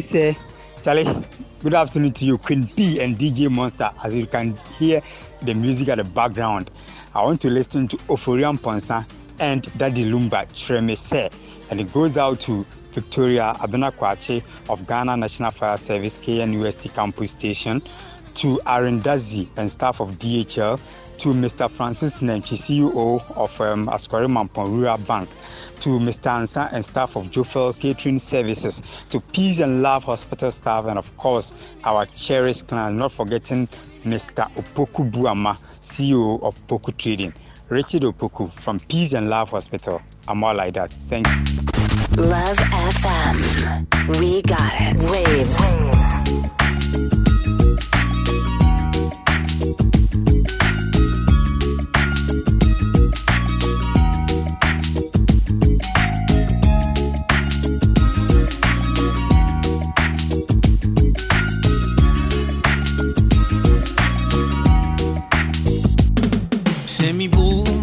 Say, Charlie, good afternoon to you, Queen B and DJ Monster. As you can hear the music at the background, I want to listen to Ofori Amponsah and Daddy Lumba Tremese. And it goes out to Victoria Abenakwache of Ghana National Fire Service KNUST Campus Station, to Arendazi and staff of DHL, to Mr. Francis Nenchi, CEO of um, Askwari Mampon Rural Bank, to Mr. Ansa and staff of Jofel Catering Services, to Peace and Love Hospital staff, and of course, our cherished clients, not forgetting Mr. Opoku Buama, CEO of Poku Trading. Richard Opoku from Peace and Love Hospital. I'm all like that. Thank you. Love FM. We got it. Waves. Ain't you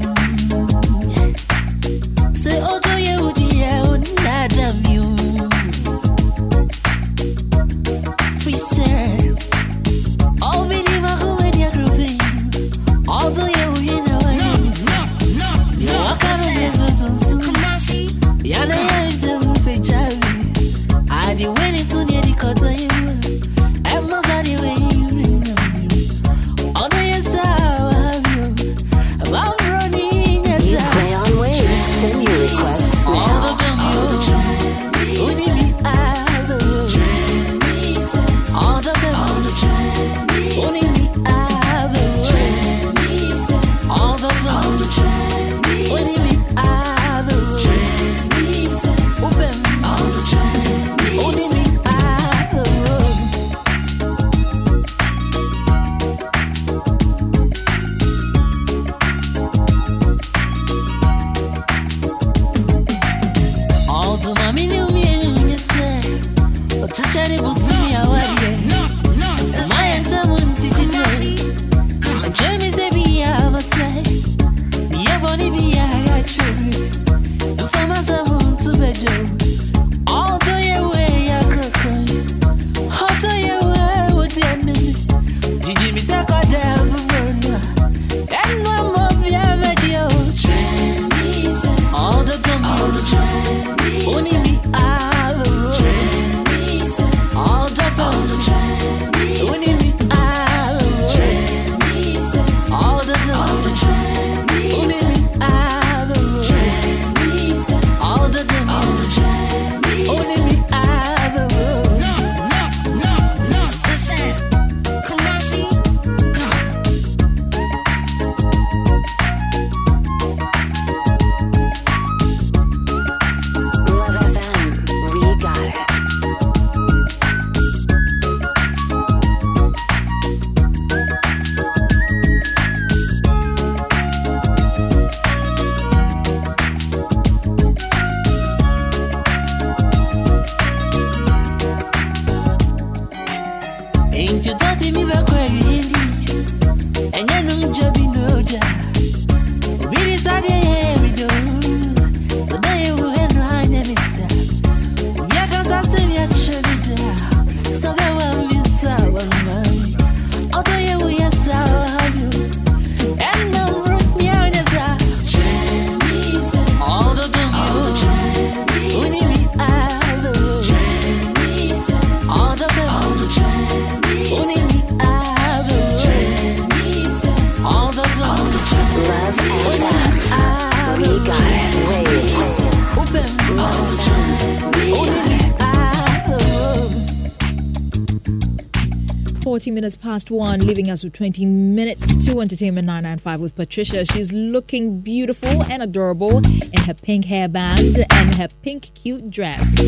40 minutes past one, leaving us with 20 minutes to Entertainment 995 with Patricia. She's looking beautiful and adorable in her pink hairband and her pink cute dress.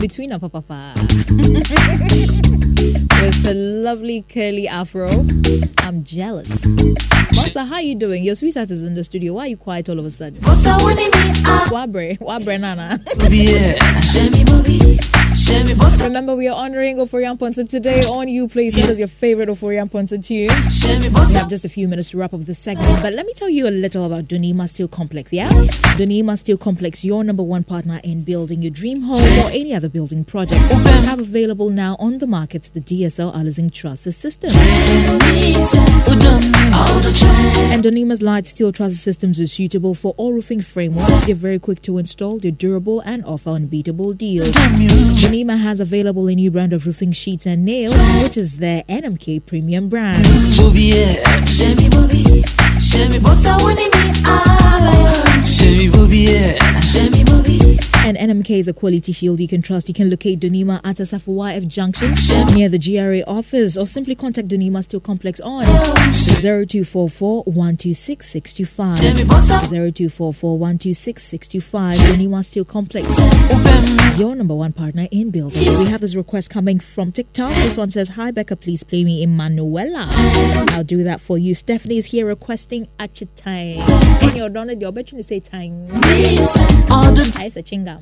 Between her papa. with a lovely curly afro. I'm jealous. Masa, how you doing? Your sweetheart is in the studio. Why are you quiet all of a sudden? Wabre, Wabre Nana. Remember, we are honoring Ofori Amponsah today on You Play. Send us your favorite Ofori Amponsah tunes. We have just a few minutes to wrap up this segment, but let me tell you a little about Donima Steel Complex, yeah? Donima Steel Complex, your number one partner in building your dream home or any other building project. We have available now on the market the DSL Alizing Truss Systems. And Donima's light steel truss systems are suitable for all roofing frameworks. They're very quick to install, they're durable, and offer unbeatable deals. Donima has available a new brand of roofing sheets and nails, which is their NMK premium brand. And NMK is a quality field you can trust. You can locate Donima at Asafo YF Junction near the GRA office or simply contact Donima Steel Complex on 0244 126 625. 0244 126 625. Donima Steel Complex, your number one partner in building. We have this request coming from TikTok. This one says, Hi Becca, please play me Emanuela. I'll do that for you. Stephanie is here requesting you're done, you're betting to say time. I say chingam.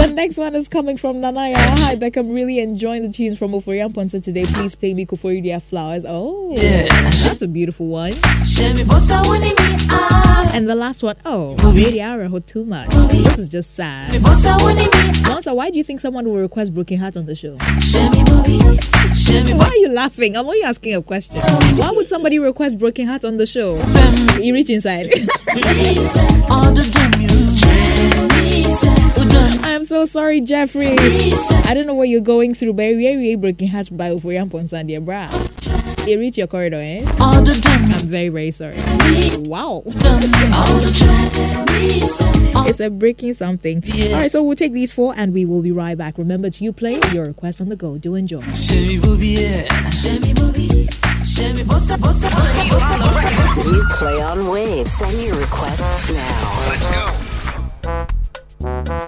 The next one is coming from Nanaya. Hi, Beck. I'm really enjoying the tunes from Ofori Amponsah today. Please play me Kuforidia Flowers. Oh, yeah. that's a beautiful one. And the last one, oh, Radiara oh, too much. This is just sad. Monsa, why do you think someone will request Broken Heart on the show? Why are you laughing? I'm only asking a question. Why would somebody request Broken Heart on the show? You reach inside. I am so sorry, Jeffrey. I don't know what you're going through, but are breaking hearts by Oforian Ponsandi, bra. You reach your corridor, eh? I'm very, very sorry. Wow. it's a breaking something. All right, so we'll take these four and we will be right back. Remember to you play your request on the go. Do enjoy. You play on Wave. Send your requests now. Let's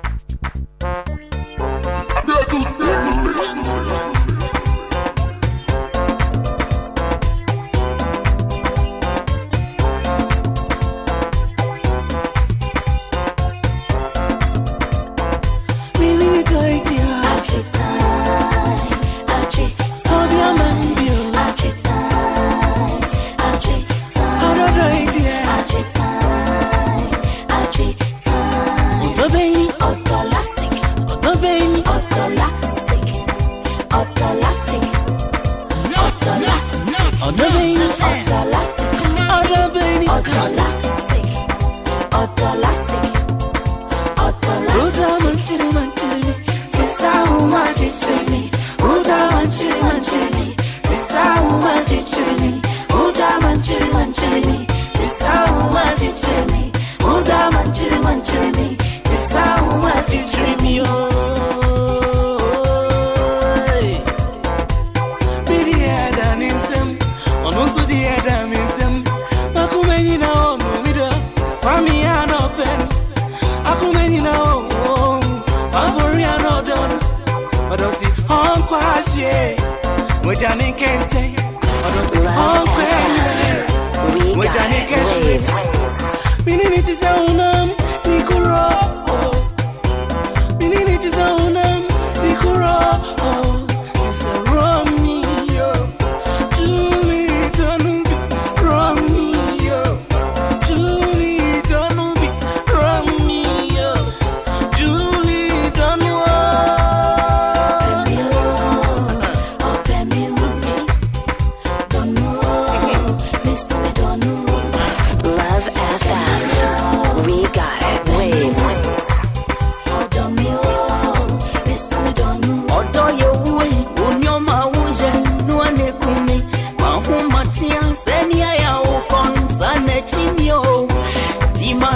go. We open. Akumeni na o, avori an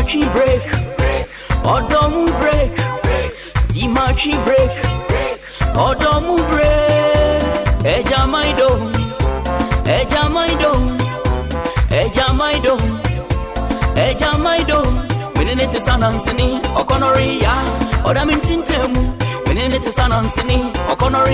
marching break, break, ti marching break, ọ̀dọ́ break. Ẹja máa ń dòun, ẹja máa ń dòun, ẹja máa ń dòun, ẹja máa ń dòun. Menene ti sáná nsini, ọkọ náà rí ya, ọ̀dà mi ti ń tẹ̀ mu. Menene ti sáná nsini, ọkọ náà.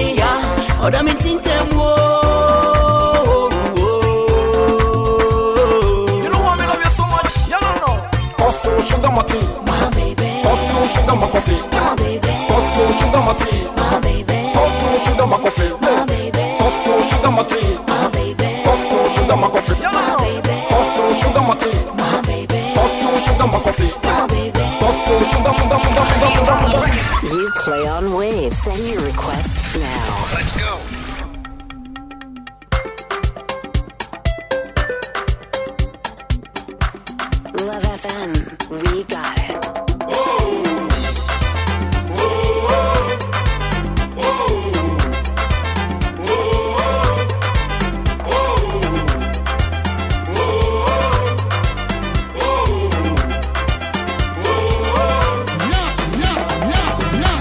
Love FM. We got it.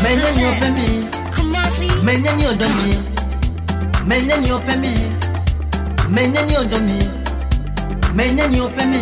Menya ni ope mi Menya ni odo mi Menya ni ope mi Menya ni odo mi Menya ni ope mi